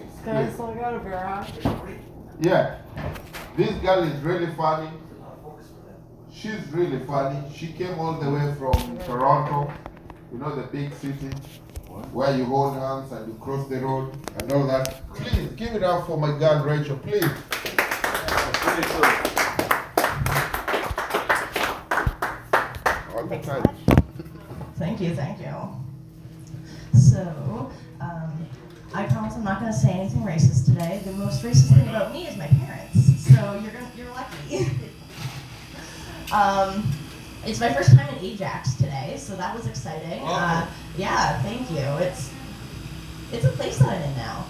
please. Guys, please. I got a Vera. Yeah. This girl is really funny. She's really funny. She came all the way from Toronto, you know, the big city where you hold hands and you cross the road and all that. Please give it up for my girl Rachel, please. All the time. Thank you, thank you. So, um, I promise I'm not going to say anything racist today. The most racist thing about me is my parents, so you're gonna, you're lucky. um, it's my first time in Ajax today, so that was exciting. Uh, yeah, thank you. It's it's a place that I'm in now.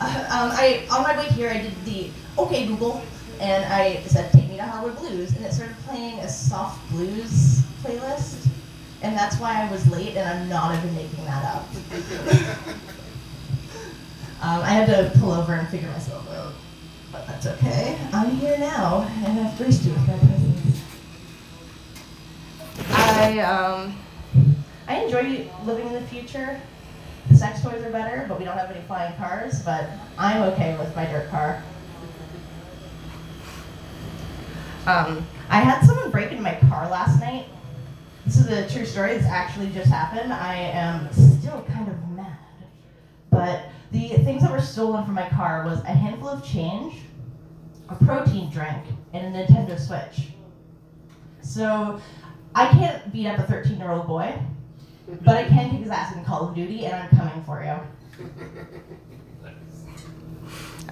Uh, um, I on my way here, I did the OK Google, and I said take me to Harwood Blues, and it started playing a soft blues playlist, and that's why I was late, and I'm not even making that up. um, I had to pull over and figure myself out, but that's okay. I'm here now, and I've graced you with my presence. I um, I enjoy living in the future. The sex toys are better, but we don't have any flying cars. But I'm okay with my dirt car. Um, I had someone break into my car last night. This is a true story. This actually just happened. I am still kind of mad. But the things that were stolen from my car was a handful of change, a protein drink, and a Nintendo Switch. So I can't beat up a 13 year old boy, but I can kick his ass in Call of Duty, and I'm coming for you.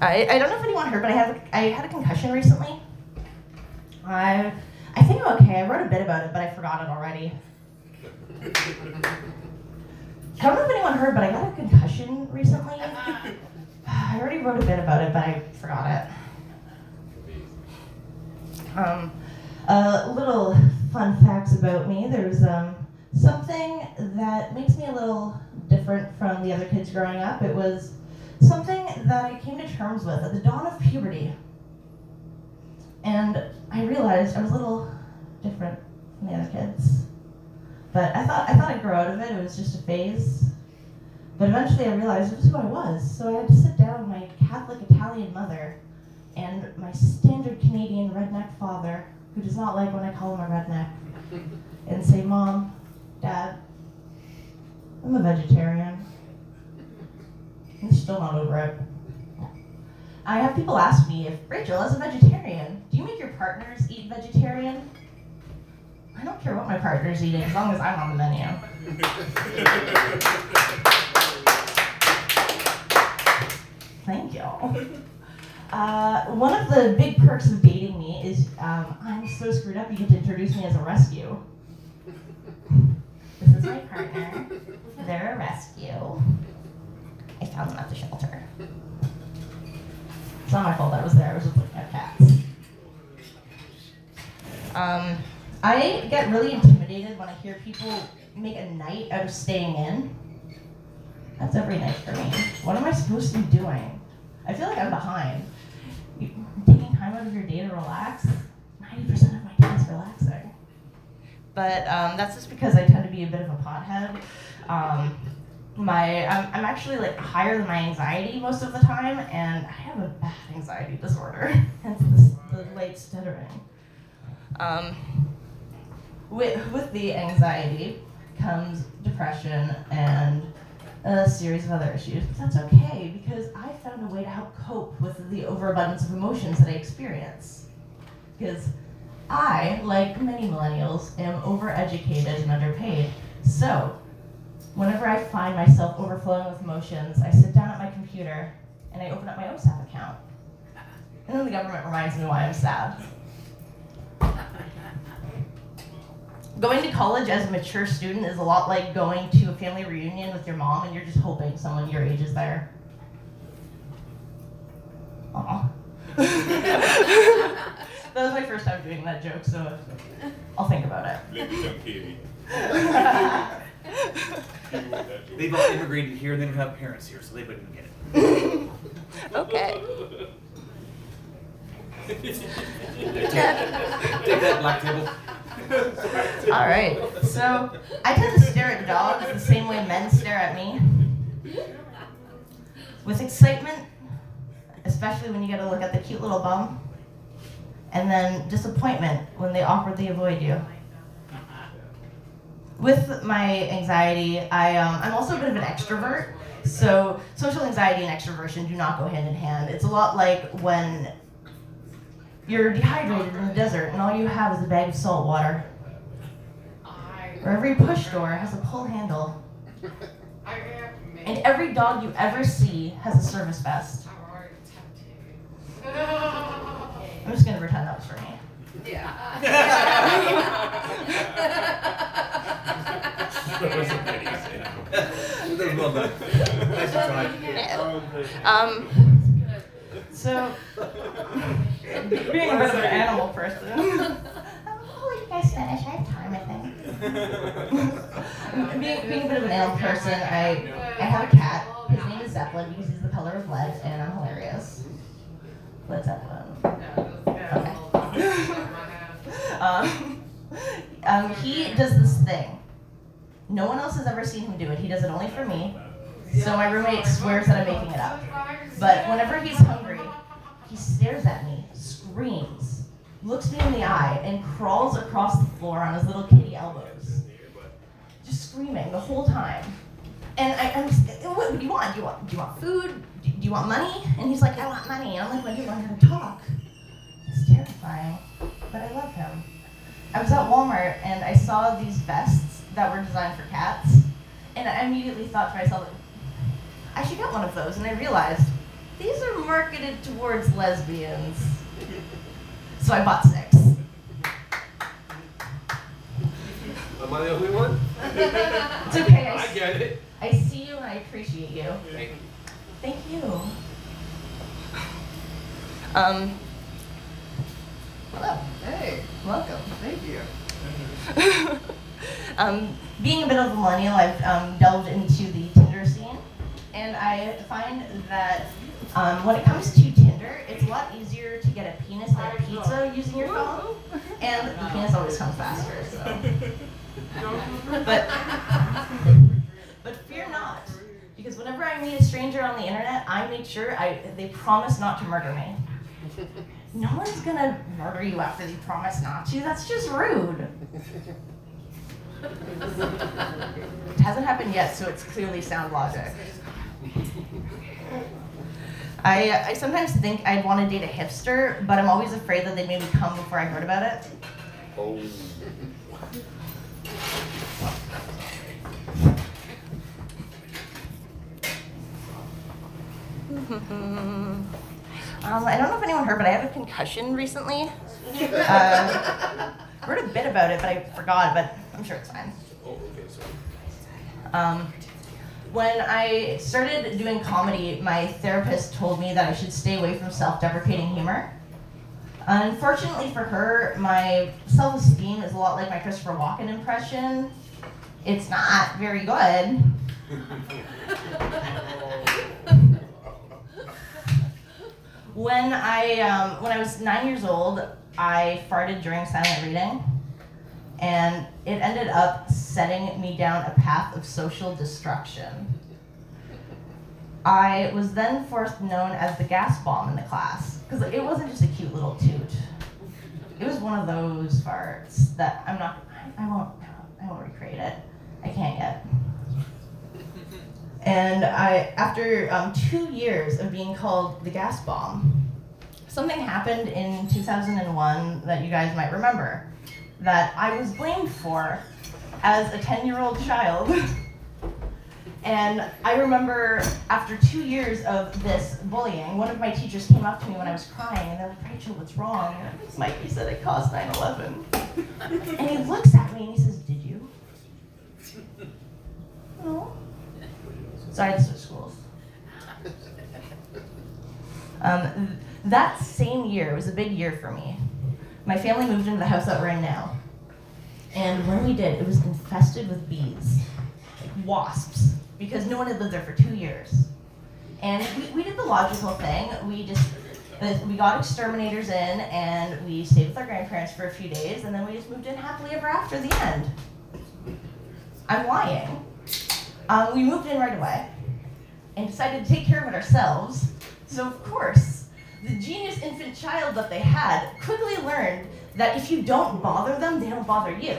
I, I don't know if anyone heard, but I have a, I had a concussion recently. I I think I'm okay. I wrote a bit about it, but I forgot it already. I don't know if anyone heard, but I got a concussion recently. I already wrote a bit about it, but I forgot it. Um, uh, little fun facts about me. There's um, something that makes me a little different from the other kids growing up. It was something that I came to terms with at the dawn of puberty. And I realized I was a little different from the other kids. But I thought I thought I'd grow out of it. It was just a phase. But eventually I realized it was who I was. So I had to sit down with my Catholic Italian mother and my standard Canadian redneck father, who does not like when I call him a redneck, and say, Mom, Dad, I'm a vegetarian. I'm still not over it. I have people ask me if Rachel, as a vegetarian, do you make your partners eat vegetarian? I don't care what my partner's eating as long as I'm on the menu. Thank you. Uh, one of the big perks of dating me is um, I'm so screwed up you get to introduce me as a rescue. This is my partner. They're a rescue. I found them at the shelter. It's not my fault I was there. I was just looking at cats. Um, I get really intimidated when I hear people make a night out of staying in. That's every night for me. What am I supposed to be doing? I feel like I'm behind. Taking time out of your day to relax. 90% of my day is relaxing. But um, that's just because I tend to be a bit of a pothead. Um, my I'm, I'm actually like higher than my anxiety most of the time, and I have a bad anxiety disorder. Hence this, the late stuttering. Um, with with the anxiety comes depression and a series of other issues. But that's okay because I found a way to help cope with the overabundance of emotions that I experience. Because I, like many millennials, am overeducated and underpaid. So, whenever I find myself overflowing with emotions, I sit down at my computer and I open up my OSAP account. And then the government reminds me why I'm sad. Going to college as a mature student is a lot like going to a family reunion with your mom and you're just hoping someone your age is there. Aw. that was my first time doing that joke, so I'll think about it. Maybe John Katie. They've all immigrated here, they don't have parents here, so they wouldn't get it. okay. Take that, black table. All right. So I tend to stare at dogs the same way men stare at me. with excitement, especially when you get to look at the cute little bum, and then disappointment when they awkwardly avoid you. With my anxiety, I, um, I'm also a bit of an extrovert. So social anxiety and extroversion do not go hand in hand. It's a lot like when you're dehydrated in the desert and all you have is a bag of salt water. Or every push door has a pull handle. And every dog you ever see has a service vest. I'm just gonna pretend that was for me. Yeah. was a good example. That was well done. Nice try. Um, so, being a bit of an animal person. Oh, you guys finish? I have time, I think. being, being a bit of an animal person, I, I have a cat. His name is Zeppelin because he's the color of lead, and I'm hilarious. Led Zeppelin. Okay. Um, um, he does this thing. No one else has ever seen him do it. He does it only for me. So my roommate swears that I'm making it up. But whenever he's hungry, he stares at me, screams, looks me in the eye, and crawls across the floor on his little kitty elbows. Just screaming the whole time. And I, I'm just, what do you want? Do you want, do you want food? Do, do you want money? And he's like, I want money. And I'm like, when do you want how to talk? It's terrifying, but I love him. I was at Walmart and I saw these vests that were designed for cats, and I immediately thought to myself, I should get one of those. And I realized these are marketed towards lesbians. So I bought six. Am I the only one? It's okay. I, I s- get it. I see you and I appreciate you. Thank you. Thank you. Um. Hello. Hey, Welcome. thank you. um, being a bit of a millennial, I've um, delved into the Tinder scene, and I find that um, when it comes to Tinder, it's a lot easier to get a penis than a pizza using your phone, and the penis always comes faster. So. But but fear not, because whenever I meet a stranger on the internet, I make sure I they promise not to murder me. No one's gonna murder you after they promise not to. That's just rude. It hasn't happened yet, so it's clearly sound logic. I, uh, I sometimes think I'd want to date a hipster, but I'm always afraid that they'd maybe come before I heard about it. Oh. Um, I don't know if anyone heard, but I had a concussion recently. Uh, heard a bit about it, but I forgot, but I'm sure it's fine. Oh, okay, so. Um, when I started doing comedy, my therapist told me that I should stay away from self deprecating humor. Unfortunately for her, my self esteem is a lot like my Christopher Walken impression. It's not very good. when I um, when I was nine years old, I farted during silent reading, and it ended up setting me down a path of social destruction. I was then first known as the gas bomb in the class because it wasn't just a cute little toot. It was one of those farts that I'm not. I won't. I won't recreate it. I can't yet. And I, after um, two years of being called the gas bomb, something happened in 2001 that you guys might remember that I was blamed for as a 10 year old child. and I remember after two years of this bullying, one of my teachers came up to me when I was crying and they're like, Rachel, what's wrong? And I was like, he said it caused 9 11. and he looks at me and he says, Did you? No. So I had to switch schools. Um, th- that same year was a big year for me. My family moved into the house that we're in now. And when we did, it was infested with bees, like wasps, because no one had lived there for two years. And we, we did the logical thing. We just we got exterminators in, and we stayed with our grandparents for a few days, and then we just moved in happily ever after the end. I'm lying. Um, we moved in right away. and decided to take care of it ourselves. So, of course, the genius infant child that they had quickly learned that if you don't bother them, they don't bother you.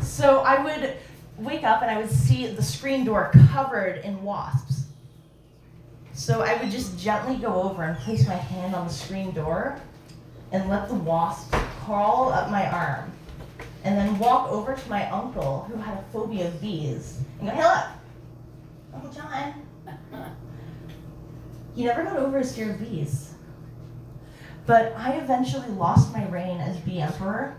So, I would wake up and I would see the screen door covered in wasps. So, I would just gently go over and place my hand on the screen door and let the wasps crawl up my arm. And then walk over to my uncle who had a phobia of bees and go, Hey, look, Uncle John. He never got over his fear of bees. But I eventually lost my reign as bee emperor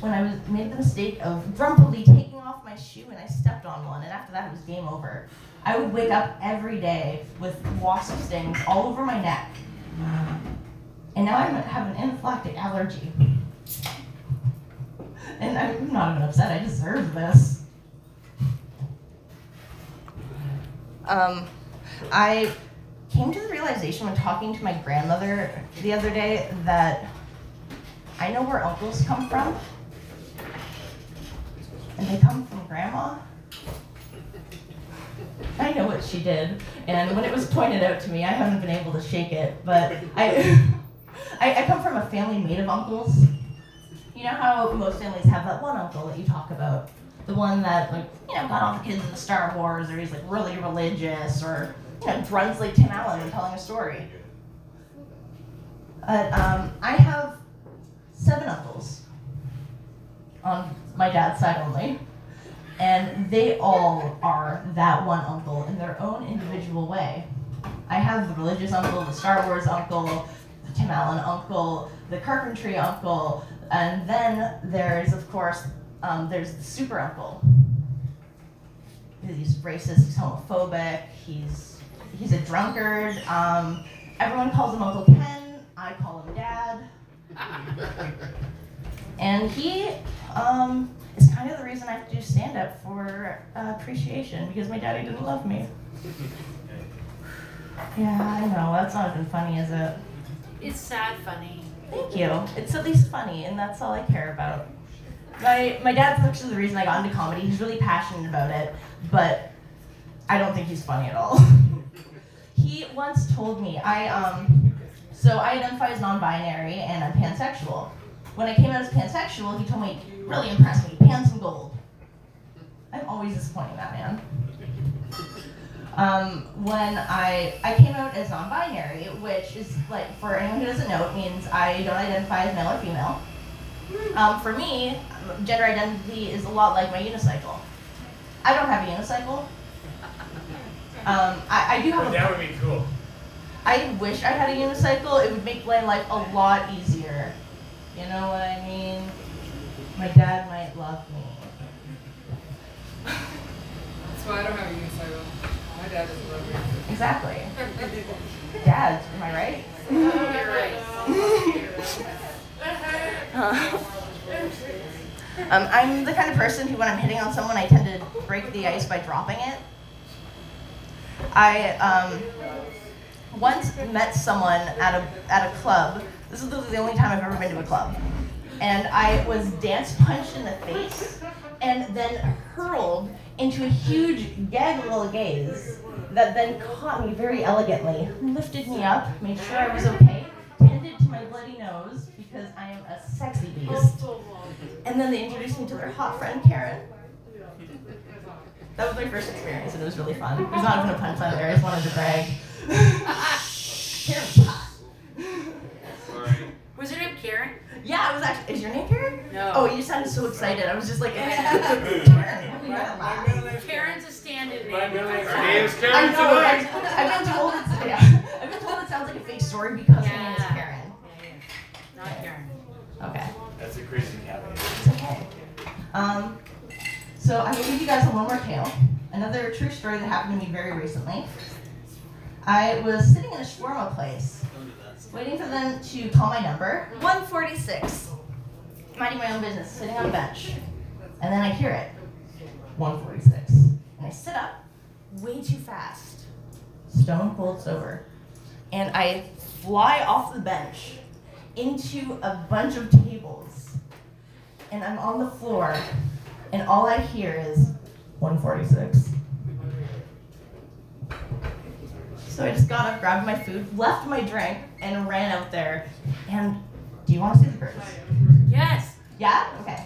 when I was made the mistake of grumpily taking off my shoe and I stepped on one, and after that it was game over. I would wake up every day with wasp stings all over my neck. And now I have an anaphylactic allergy. And I'm not even upset, I deserve this. Um, I came to the realization when talking to my grandmother the other day that I know where uncles come from. And they come from grandma. I know what she did, and when it was pointed out to me, I haven't been able to shake it. But I, I, I come from a family made of uncles. You know how most families have that one uncle that you talk about, the one that like you know got all the kids into Star Wars, or he's like really religious, or know grunts like Tim Allen when telling a story. But um, I have seven uncles on my dad's side only, and they all are that one uncle in their own individual way. I have the religious uncle, the Star Wars uncle, the Tim Allen uncle, the carpentry uncle, and then there's of course um, there's the super uncle. He's racist, he's homophobic, he's he's a drunkard. Um, everyone calls him Uncle Ken. I call him Dad. And he um, is kind of the reason I do stand up for uh, appreciation because my daddy didn't love me. Yeah, I know. That's not even funny, is it? It's sad funny. Thank you. It's at least funny, and that's all I care about. My my dad's actually the reason I got into comedy. He's really passionate about it, but I don't think he's funny at all. he once told me I um so I identify as non-binary and I'm pansexual. When I came out as pansexual, he told me really impressed me, pants and gold. I'm always disappointing that man. Um, when I I came out as non-binary, which is like for anyone who doesn't know, it means I don't identify as male or female. Um, for me, gender identity is a lot like my unicycle. I don't have a unicycle. Um, I, I do have But a. that would be cool. I wish I had a unicycle. It would make my life a lot easier. You know what I mean? My dad might love me. That's why I don't have a unicycle. My dad doesn't love me. Exactly. Dad, am I right? You're right. Um, I'm the kind of person who, when I'm hitting on someone, I tend to break the ice by dropping it. I um, once met someone at a at a club. This is the only time I've ever been to a club, and I was dance punched in the face, and then hurled into a huge gaggle gaze that then caught me very elegantly, lifted me up, made sure I was okay, tended to my bloody nose because I am a sexy beast. And then they introduced me to their hot friend Karen. That was my first experience, and it was really fun. There's not even a punchline there. I just wanted to brag. Karen's hot. Was her name Karen? Yeah, it was actually. Is your name Karen? No. Oh, you sounded so excited. I was just like, Karen. have you met her? Karen's a stand-in My name. middle Her all. name's I Karen know. I, tonight. I've been told it's yeah. I've been told it sounds like a fake story because her name is Karen. Yeah, yeah. Not Karen. Okay. That's a crazy caveat. It's okay. Um, so I will give you guys a one more tale. Another true story that happened to me very recently. I was sitting in a shawarma place, waiting for them to call my number. 146. Minding my own business, sitting on a bench. And then I hear it. 146. And I sit up way too fast. Stone cold sober. And I fly off the bench into a bunch of tables and I'm on the floor, and all I hear is 146. So I just got up, grabbed my food, left my drink, and ran out there. And do you want to see the birds? Yes. Yeah? Okay.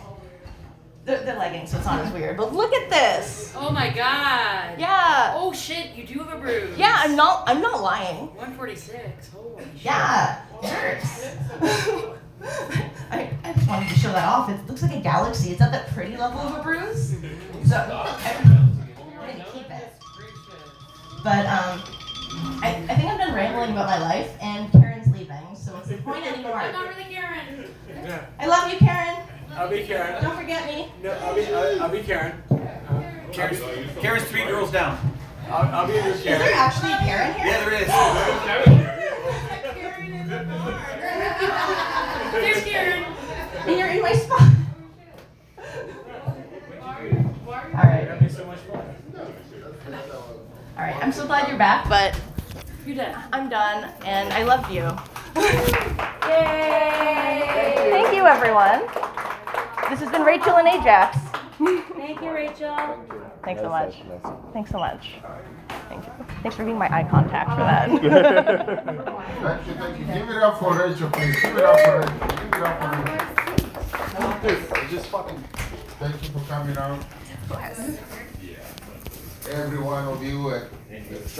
They're, they're leggings, so it's not as weird. But look at this. Oh my god. Yeah. Oh shit, you do have a bruise. Yeah, I'm not. I'm not lying. 146. Holy shit. Yeah. Hurts. I, I just wanted to show that off. It looks like a galaxy. It's at that pretty level of a bruise. So I, I'm gonna keep it. But um, I, I think I'm done rambling about my life, and Karen's leaving, so what's the point anymore? I'm not really Karen. Yeah. I love you, Karen. I'll be Karen. Don't forget me. No, I'll be, I'll, I'll be Karen. Karen's, Karen's three girls down. I'll, I'll be your Is there actually a Karen here? Yeah, there is. And you're in my spot. All right. That'd be so much fun. All right. I'm so glad you're back, but You're done. I'm done, and I love you. Yay! Thank you, everyone. This has been Rachel and Ajax. Thank you, Rachel. Thanks so much. Thanks so much. Thank you. Thanks for being my eye contact for that. Thank you, thank you. Give it up for Rachel, please. Give it up for Rachel. Give it up for Rachel. Just fucking. Thank you for coming out. Every one of you.